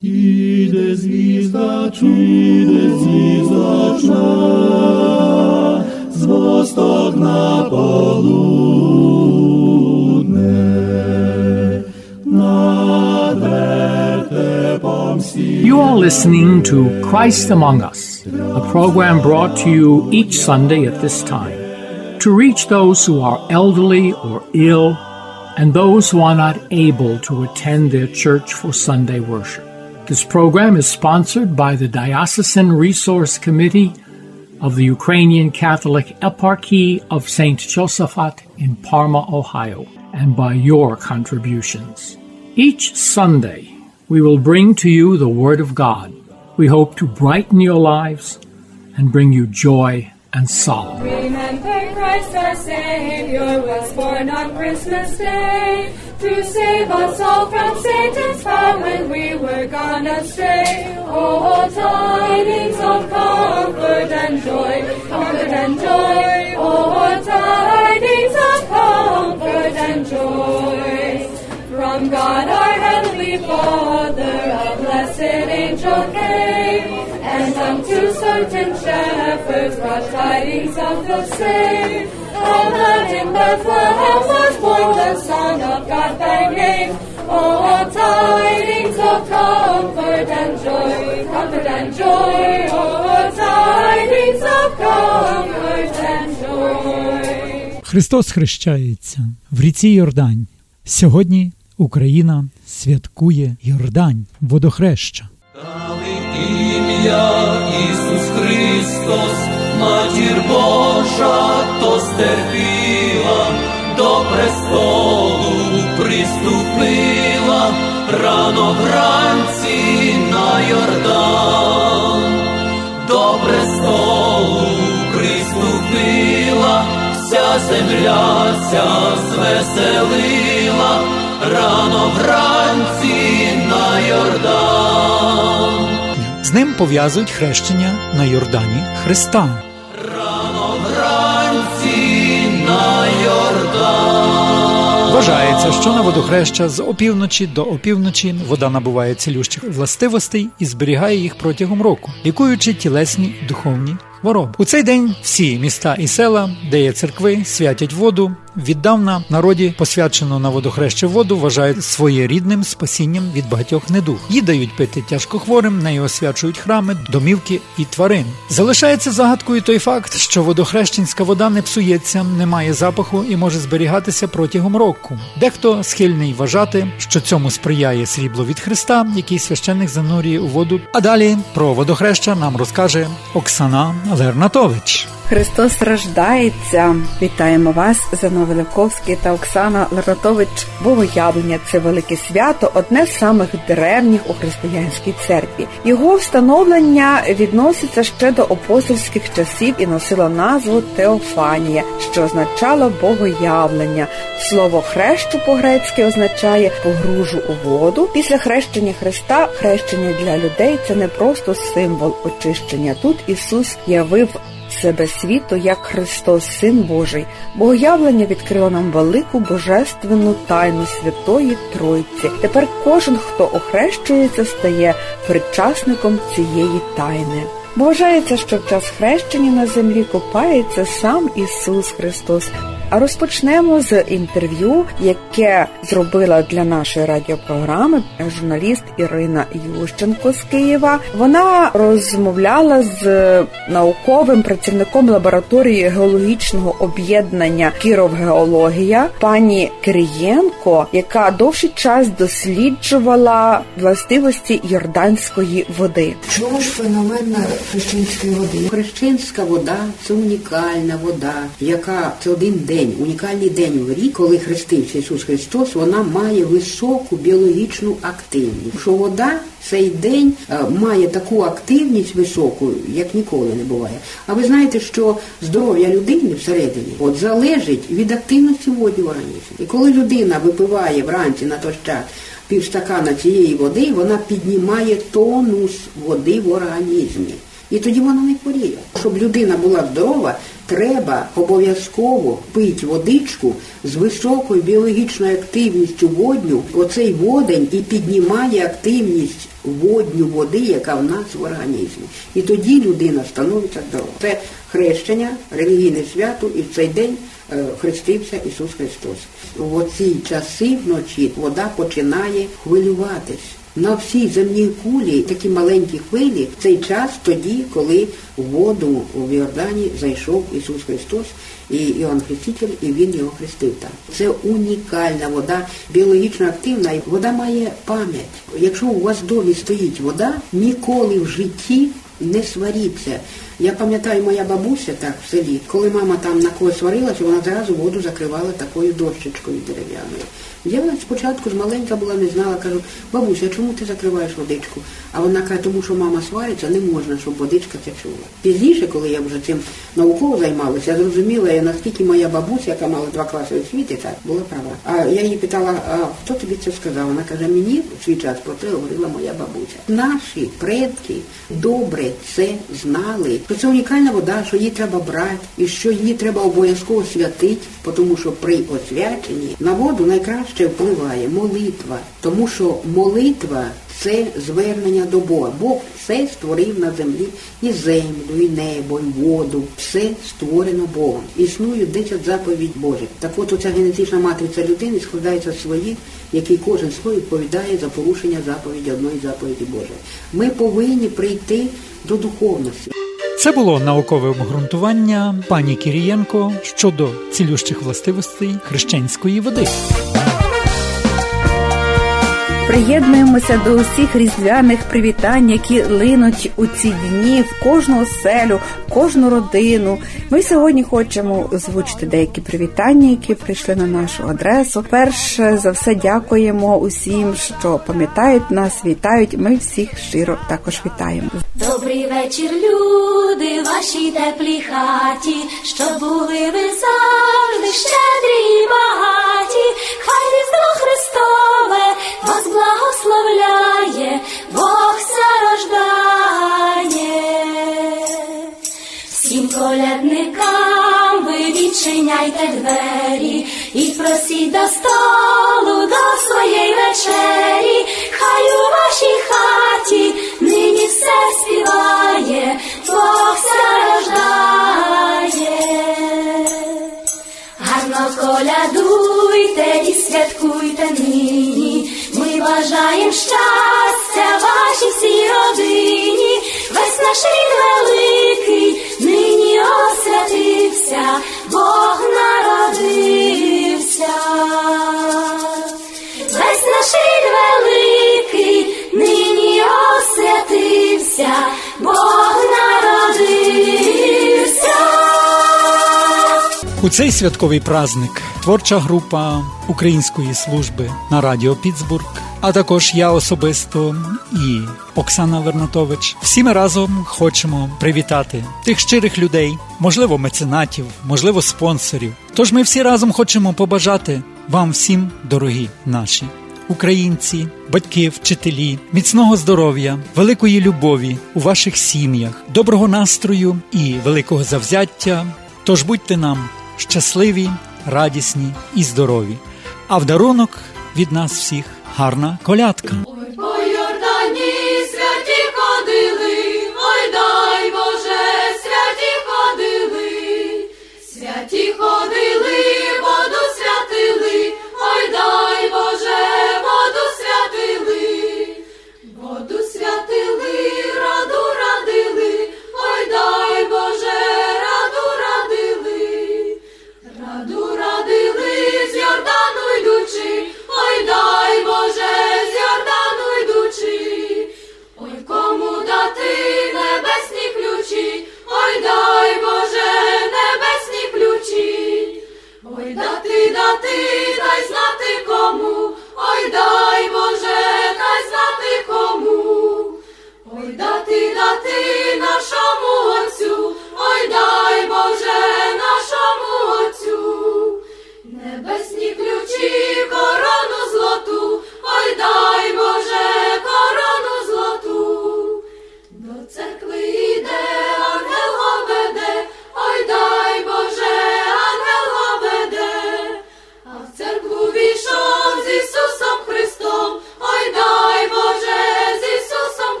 Ide zvizda čude, zvizdačna, z vostok na poludne. You are listening to Christ Among Us, a program brought to you each Sunday at this time to reach those who are elderly or ill and those who are not able to attend their church for Sunday worship. This program is sponsored by the Diocesan Resource Committee of the Ukrainian Catholic Eparchy of St. Josaphat in Parma, Ohio, and by your contributions. Each Sunday, we will bring to you the Word of God. We hope to brighten your lives and bring you joy and solace. Remember Christ our Savior was born on Christmas Day to save us all from Satan's power when we were gone astray. Oh, tidings of comfort and joy, comfort and joy. Oh, tidings of comfort and joy. From God our Heavenly Father, a blessed angel came, and unto certain shepherds brought tidings of the same. Oh. Oh, tidings of comfort and joy. Христос хрещається в ріці Йордань. Сьогодні Україна святкує Йордань, водохреща. Матір Божа, то стерпіла, до престолу приступила, рано вранці на Йордан, до престолу приступила, вся земля ся звеселила, рано вранці на Йордан. З ним пов'язують хрещення на Йордані Христа. Вважається, що на водохреща з опівночі до опівночі вода набуває цілющих властивостей і зберігає їх протягом року, лікуючи тілесні духовні хвороби. У цей день всі міста і села, де є церкви, святять воду. Віддавна народі посвячену на водохреще воду вважають своєрідним спасінням від багатьох недуг. Її дають пити тяжкохворим, нею освячують храми, домівки і тварин. Залишається загадкою той факт, що водохрещенська вода не псується, не має запаху і може зберігатися протягом року. Дехто схильний вважати, що цьому сприяє срібло від Христа, який священник занурює у воду. А далі про водохреща нам розкаже Оксана Лернатович. Христос рождається. Вітаємо вас, Зино Великовський та Оксана Лератович. Богоявлення це велике свято, одне з самих древніх у християнській церкві. Його встановлення відноситься ще до апостольських часів і носило назву Теофанія, що означало богоявлення. Слово хрещу по-грецьки означає погружу у воду. Після хрещення Христа хрещення для людей це не просто символ очищення. Тут Ісус явив себе світу як Христос, Син Божий, богоявлення відкрило нам велику божественну тайну Святої Тройці. Тепер кожен, хто охрещується, стає причасником цієї тайни. Бо вважається, що в час хрещення на землі купається сам Ісус Христос. А розпочнемо з інтерв'ю, яке зробила для нашої радіопрограми журналіст Ірина Ющенко з Києва. Вона розмовляла з науковим працівником лабораторії геологічного об'єднання Кіровгеологія пані Кирієнко, яка довший час досліджувала властивості йорданської води. Чому ж феномен хрещенської води? Хрещенська вода це унікальна вода, яка це один день, унікальний день в рік, коли хрестився Ісус Христос, вона має високу біологічну активність. Що вода цей день е, має таку активність високу, як ніколи не буває. А ви знаєте, що здоров'я людини всередині от залежить від активності воді в організмі. І коли людина випиває вранці на той час півстакана цієї води, вона піднімає тонус води в організмі. І тоді вона не хворіє. Щоб людина була здорова, треба обов'язково пити водичку з високою біологічною активністю водню. Оцей водень і піднімає активність водню води, яка в нас в організмі. І тоді людина становиться здорова. Це хрещення, релігійне свято, і в цей день е, хрестився Ісус Христос. В оці часи вночі вода починає хвилюватись. На всій земній кулі такі маленькі хвилі цей час тоді, коли в воду в Йордані зайшов Ісус Христос і Іоанн Хреститель, і Він його хрестив там. Це унікальна вода, біологічно активна, і вода має пам'ять. Якщо у вас домі стоїть вода, ніколи в житті не сваріться. Я пам'ятаю, моя бабуся так в селі, коли мама там на когось сварилася, вона зразу воду закривала такою дощечкою дерев'яною. Я спочатку ж маленька була, не знала, кажу, бабуся, чому ти закриваєш водичку? А вона каже, тому що мама свариться, не можна, щоб водичка це чула. Пізніше, коли я вже цим науково займалася, я зрозуміла, я, наскільки моя бабуся, яка мала два класи освіти, так була права. А я її питала, а хто тобі це сказав? Вона каже, мені в свій час про це говорила моя бабуся. Наші предки добре це знали. Що це унікальна вода, що її треба брати, і що її треба обов'язково святити, тому що при освяченні на воду найкраще впливає молитва, тому що молитва це звернення до Бога. Бог все створив на землі і землю, і небо, і воду. Все створено Богом. Існують 10 заповідь Божих. Так от оця генетична матриця людини складається з своїх, який кожен свій відповідає за порушення заповіді одної заповіді Божої. Ми повинні прийти до духовності. Це було наукове обґрунтування пані Кірієнко щодо цілющих властивостей хрещенської води. Приєднуємося до усіх різдвяних привітань, які линуть у ці дні в кожну оселю, в кожну родину. Ми сьогодні хочемо озвучити деякі привітання, які прийшли на нашу адресу. Перш за все дякуємо усім, що пам'ятають нас, вітають. Ми всіх щиро також вітаємо. Добрий вечір, люди, вашій теплій хаті, щоб були ви завжди щедрі і багаті, хай різдво Христове вас благословляє, Бог ся рождає. Всім колядникам ви відчиняйте двері і просіть до столу до своєї вечері, хай у вашій хаті нині все співає, Бог ся рождає. Гарно колядуйте і святкуйте нині. Бажаєм щастя вашій всій родині. Весь наш рід великий нині освятився, Бог народився. Весь наш рід великий нині освятився, Бог народився. У цей святковий праздник творча група української служби на радіо Піцбург, а також я особисто і Оксана Вернатович. Всі ми разом хочемо привітати тих щирих людей, можливо, меценатів, можливо, спонсорів. Тож ми всі разом хочемо побажати вам всім, дорогі наші. Українці, батьки, вчителі, міцного здоров'я, великої любові у ваших сім'ях, доброго настрою і великого завзяття. Тож будьте нам щасливі, радісні і здорові. А в дарунок від нас всіх гарна колядка.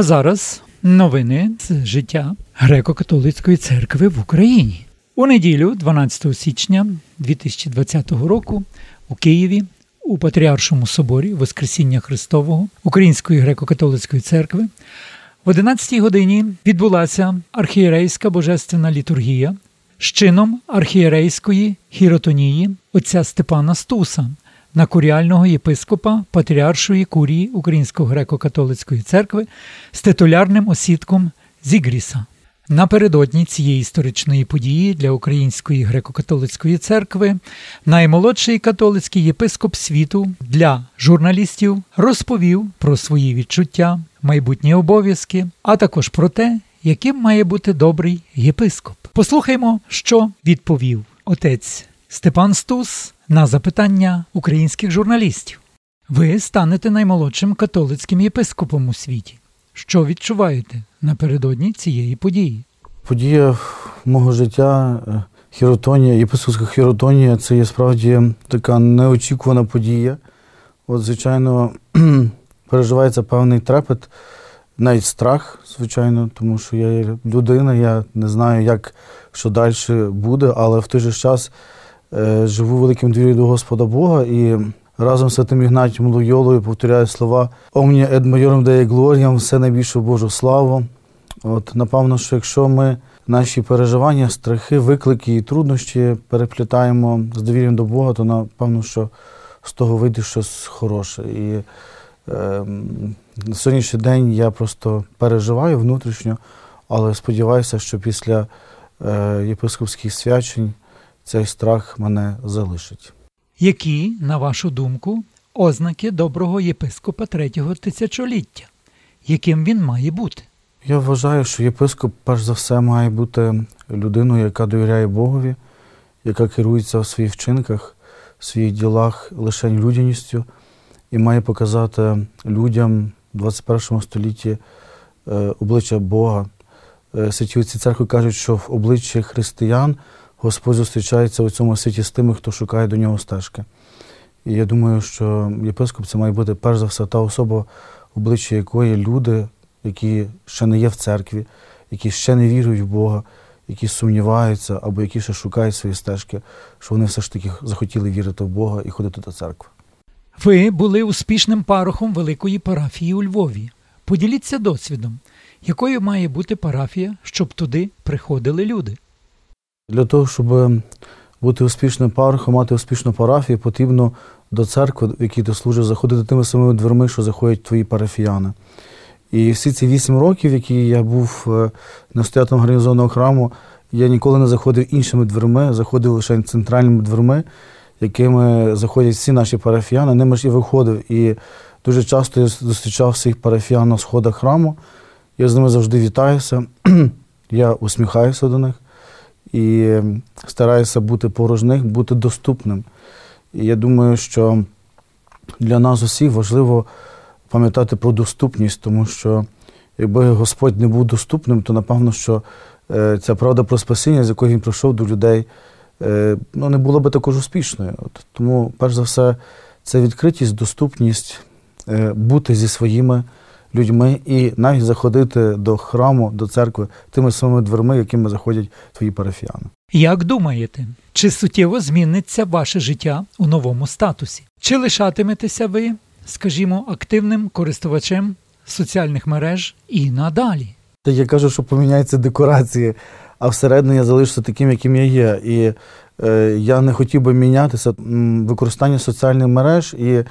А зараз новини з життя греко-католицької церкви в Україні. У неділю, 12 січня 2020 року, у Києві у Патріаршому соборі Воскресіння Христового Української греко-католицької церкви в 11 годині відбулася архієрейська божественна літургія з чином архієрейської хіротонії отця Степана Стуса на куріального єпископа Патріаршої курії Української греко-католицької церкви з титулярним осідком Зігріса. Напередодні цієї історичної події для Української греко-католицької церкви наймолодший католицький єпископ світу для журналістів розповів про свої відчуття, майбутні обов'язки, а також про те, яким має бути добрий єпископ. Послухаймо, що відповів отець Степан Стус на запитання українських журналістів. Ви станете наймолодшим католицьким єпископом у світі. Що відчуваєте напередодні цієї події? Подія мого життя, е, хіротонія, єпископська хіротонія це є справді така неочікувана подія. От, звичайно, переживається певний трепет, навіть страх, звичайно, тому що я людина, я не знаю, як що далі буде, але в той же час живу великим довір'ю до Господа Бога і разом з святим Ігнатієм Лойолою повторяю слова Омні ед майором дає глоріям, все найбільшу Божу славу. От, напевно, що якщо ми наші переживання, страхи, виклики і труднощі переплітаємо з довір'ям до Бога, то напевно, що з того вийде щось хороше. І е, на сьогоднішній день я просто переживаю внутрішньо, але сподіваюся, що після е, єпископських свячень цей страх мене залишить. Які, на вашу думку, ознаки доброго єпископа третього тисячоліття? Яким він має бути? Я вважаю, що єпископ, перш за все, має бути людиною, яка довіряє Богові, яка керується в своїх вчинках, в своїх ділах лише людяністю і має показати людям в 21 столітті е, обличчя Бога. Е, Святі отці церкви кажуть, що в обличчі християн Господь зустрічається у цьому світі з тими, хто шукає до нього стежки. І я думаю, що єпископ це має бути перш за все та особа, обличчя якої люди, які ще не є в церкві, які ще не вірують в Бога, які сумніваються або які ще шукають свої стежки, що вони все ж таки захотіли вірити в Бога і ходити до церкви. Ви були успішним парохом великої парафії у Львові. Поділіться досвідом, якою має бути парафія, щоб туди приходили люди. Для того, щоб бути успішним парохом, мати успішну парафію, потрібно до церкви, в якій ти служиш, заходити тими самими дверми, що заходять твої парафіяни. І всі ці вісім років, які я був е, настоятелем гарнізонного храму, я ніколи не заходив іншими дверми, заходив лише центральними дверми, якими заходять всі наші парафіяни, ними ж і виходив. І дуже часто я зустрічав своїх парафіян на сходах храму. Я з ними завжди вітаюся, я усміхаюся до них і стараюся бути поруч них, бути доступним. І я думаю, що для нас усіх важливо пам'ятати про доступність, тому що якби Господь не був доступним, то напевно, що е, ця правда про спасіння, з якою він прийшов до людей, е, ну, не була би також успішною. От, Тому, перш за все, це відкритість, доступність, е, бути зі своїми людьми і навіть заходити до храму, до церкви тими самими дверми, якими заходять твої парафіяни. Як думаєте, чи суттєво зміниться ваше життя у новому статусі? Чи лишатиметеся ви, скажімо, активним користувачем соціальних мереж і надалі? Та я кажу, що поміняються декорації, а всередині я залишуся таким, яким я є. І е, я не хотів би мінятися. Використання соціальних мереж і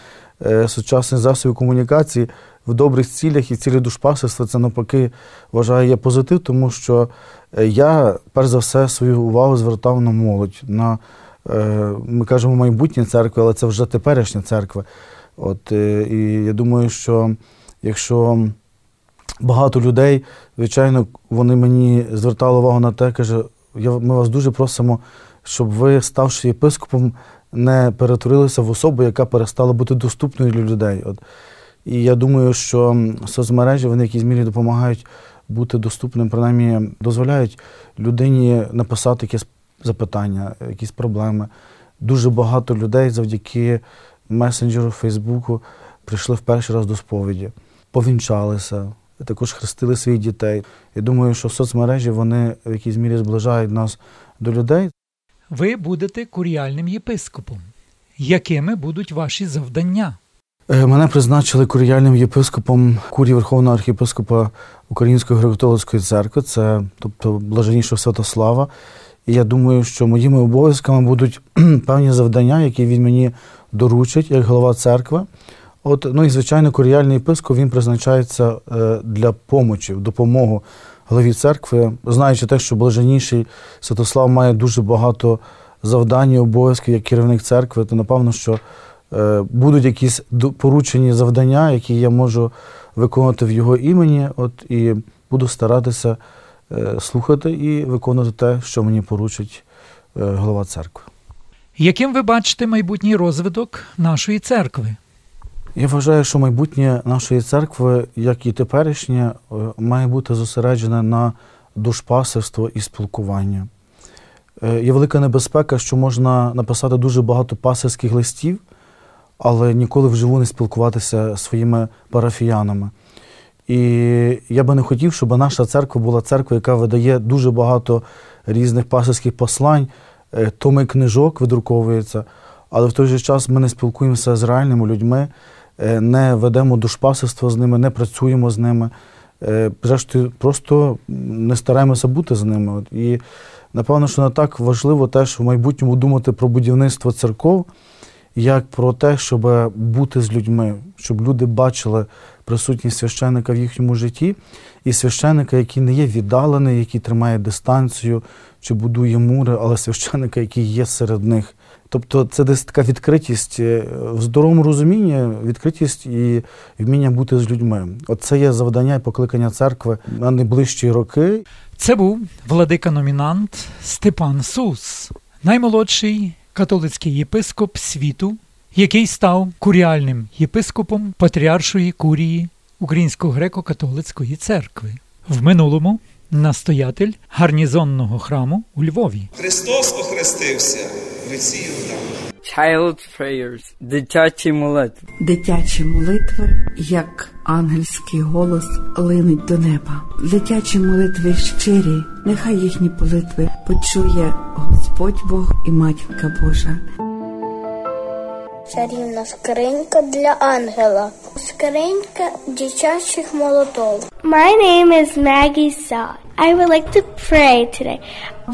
е, сучасних засобів комунікації в добрих цілях і цілі душпасерства це навпаки вважаю я позитив, тому що е, я перш за все свою увагу звертав на молодь, на е, ми кажемо майбутнє церкви, але це вже теперішня церква. От е, і я думаю, що якщо багато людей, звичайно, вони мені звертали увагу на те, каже, ми вас дуже просимо, щоб ви, ставши єпископом, не перетворилися в особу, яка перестала бути доступною для людей. От. І я думаю, що соцмережі вони в якійсь мірі допомагають бути доступним, принаймні дозволяють людині написати якесь запитання, якісь проблеми. Дуже багато людей завдяки месенджеру, Фейсбуку прийшли в перший раз до сповіді, повінчалися, також хрестили своїх дітей. Я думаю, що соцмережі вони в якійсь мірі зближають нас до людей. Ви будете куріальним єпископом. Якими будуть ваші завдання? Е, Мене призначили куріальним єпископом курії Верховного архієпископа Української греко-католицької церкви, це тобто блаженнішого Святослава. І я думаю, що моїми обов'язками будуть певні завдання, які він мені доручить як голова церкви. От, ну і звичайно, куріальний єпископ він призначається е, для помочі, допомогу голові церкви, знаючи те, що блаженніший Святослав має дуже багато завдань і обов'язків як керівник церкви, то напевно, що будуть якісь поручені завдання, які я можу виконувати в його імені. От і буду старатися е, слухати і виконувати те, що мені поручить е, голова церкви. Яким ви бачите майбутній розвиток нашої церкви? Я вважаю, що майбутнє нашої церкви, як і теперішнє, е, має бути зосереджене на душпасерство і спілкування. Е, Є велика небезпека, що можна написати дуже багато пасерських листів, але ніколи вживу не спілкуватися зі своїми парафіянами. І я би не хотів, щоб наша церква була церква, яка видає дуже багато різних пасторських послань, е, томи книжок видруковується, але в той же час ми не спілкуємося з реальними людьми, е, не ведемо душпасерство з ними, не працюємо з ними. Е, Зрештою, просто не стараємося бути з ними. І напевно, що не так важливо теж в майбутньому думати про будівництво церков, як про те, щоб бути з людьми, щоб люди бачили присутність священника в їхньому житті, і священика, який не є віддалений, який тримає дистанцію чи будує мури, але священика, який є серед них. Тобто це десь така відкритість е, в здоровому розумінні, відкритість і вміння бути з людьми. Оце є завдання і покликання церкви на найближчі роки. Це був владика-номінант Степан Сус, наймолодший католицький єпископ світу, який став куріальним єпископом Патріаршої курії Української греко-католицької церкви. В минулому настоятель гарнізонного храму у Львові. Христос охрестився в ріці Child's prayers, дитячі молитви. Дитячі молитви, як ангельський голос, линуть до неба. Дитячі молитви щирі, нехай їхні молитви почує Господь Бог і Матінка Божа. Чарівна скринька для ангела. Скринька дитячих молотов. My name is Maggie Saad. I would like to pray today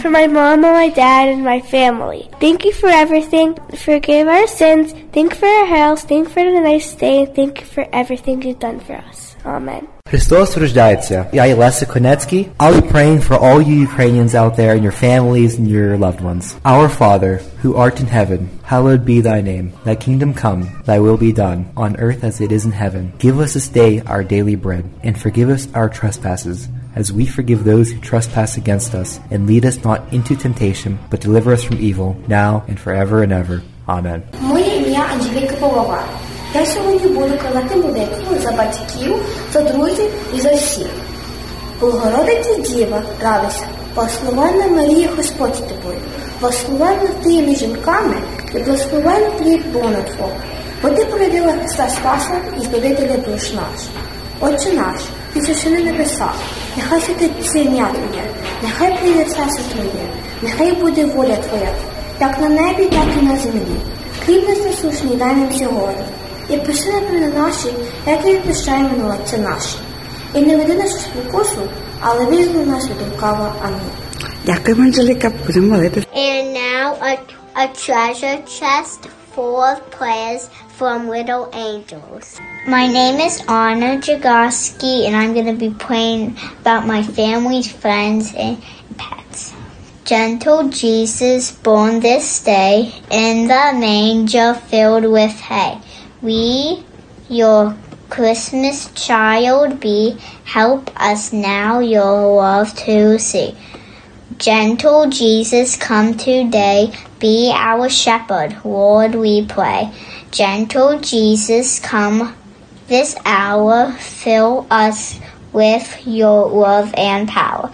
for my mom and my dad and my family. Thank you for everything. Forgive our sins. Thank you for our health. Thank you for the nice day. And thank you for everything you've done for us. Amen. Христос рождається. Я Леся Konetsky. I'll be praying for all you Ukrainians out there and your families and your loved ones. Our Father, who art in heaven, hallowed be thy name. Thy kingdom come, thy will be done, on earth as it is in heaven. Give us this day our daily bread, and forgive us our trespasses, as we forgive those who trespass against us. And lead us not into temptation, but deliver us from evil, now and forever and ever. Amen. Моє ім'я Анжеліка Полова. Я сьогодні буду казати молитву за батьків, за друзів і за всіх. Богородиця Діва, радуйся, благословенна Марія Господь з тобою, благословенна ти між жінками і благословенний плід Бона Твого. Бо ти породила Христа Спаса і Збавителя душ наш. Отче наш, ти що на небесах, нехай святиться ім'я Твоє, нехай прийде царство Твоє, нехай буде воля Твоя, як на небі, так і на землі. Хліб нас насущний дай нам сьогодні. І пиши на наші, як і відпущаємо на отці наші. І не веди нас у спокусу, але визволи нас від лукава. Амінь. Дякую, Анжеліка, будемо молитися. And now a, a treasure chest full of prayers from little angels. My name is Anna Jagoski, and I'm going to be praying about my family, friends, and pets. Gentle Jesus, born this day in the manger filled with hay. We, your Christmas child, be. Help us now your love to see. Gentle Jesus, come today, be our shepherd, Lord, we pray. Gentle Jesus, come this hour, fill us with your love and power.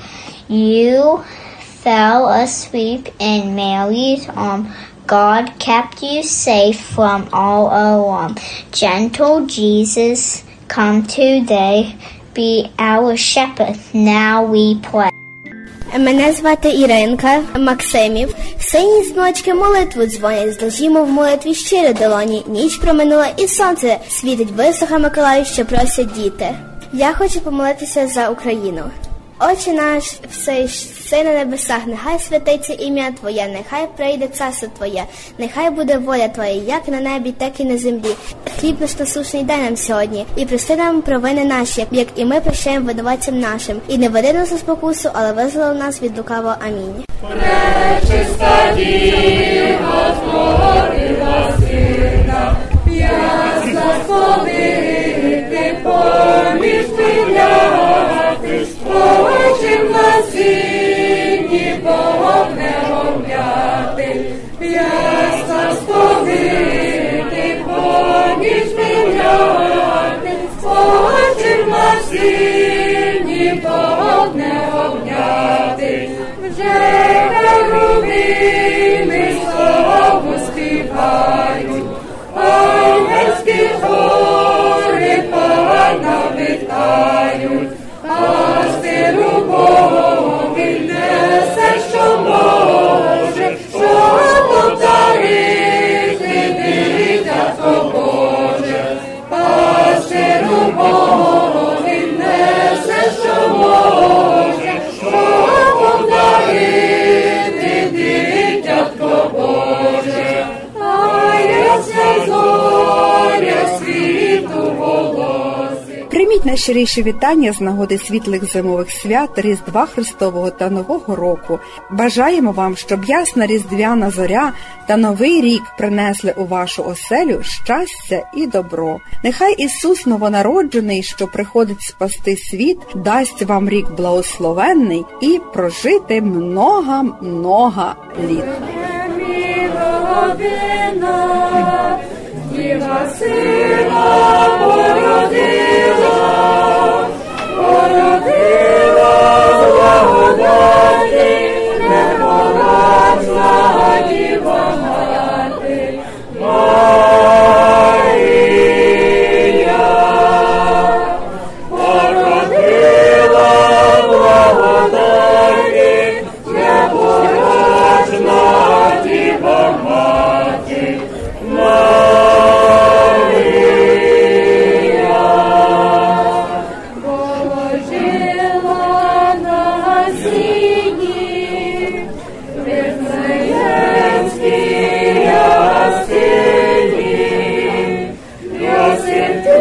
You fell asleep in Mary's arm. God kept you safe from all alarm. Gentle Jesus, come today, be our shepherd. Now we pray. Мене звати Іринка Максимів. Сині зночки молитву дзвонять, зложімо в молитві щиро долоні. Ніч проминула і сонце світить висоха Миколаю, що просять діти. Я хочу помолитися за Україну. Отче наш, все си на небесах, нехай святиться ім'я Твоє, нехай прийде царство Твоє, нехай буде воля Твоя, як на небі, так і на землі. Хліб наш насушний дай нам сьогодні, і прости нам провини наші, як і ми прощаємо винуватцям нашим. І не веди нас у спокусу, але визволи нас від лукавого. Амінь. Пречиста діва творила сина, ясна сповити очим погодне говняти, вже Херувими слово співають, ангельські хори пана вітають, найщиріші вітання з нагоди світлих зимових свят, Різдва Христового та Нового року. Бажаємо вам, щоб ясна різдвяна зоря та новий рік принесли у вашу оселю щастя і добро. Нехай Ісус новонароджений, що приходить спасти світ, дасть вам рік благословенний і прожити много-много літ. Діва Joseph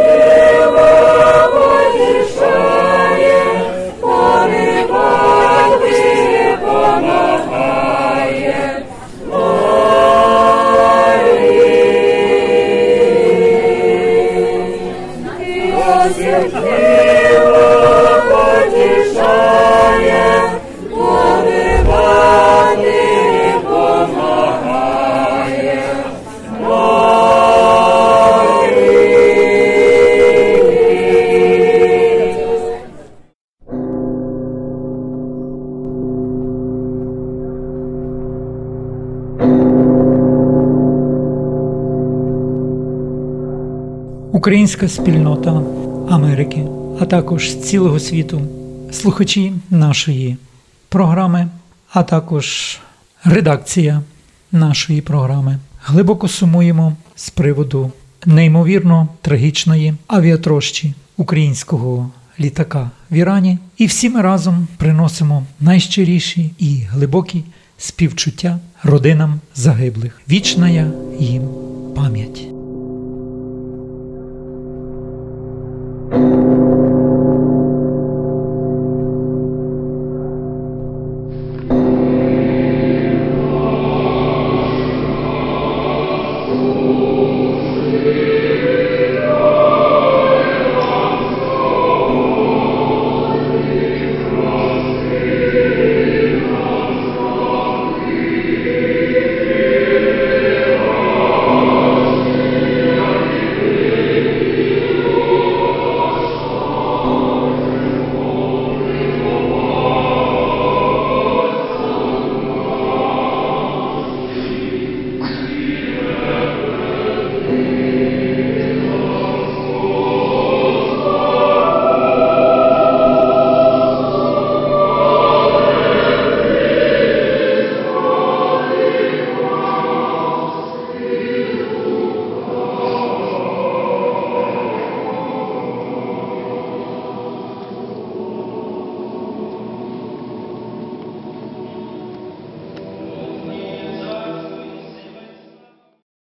Українська спільнота Америки, а також цілого світу, слухачі нашої програми, а також редакція нашої програми. Глибоко сумуємо з приводу неймовірно трагічної авіатрощі українського літака в Ірані, і всі ми разом приносимо найщиріші і глибокі співчуття родинам загиблих. Вічна їм пам'ять.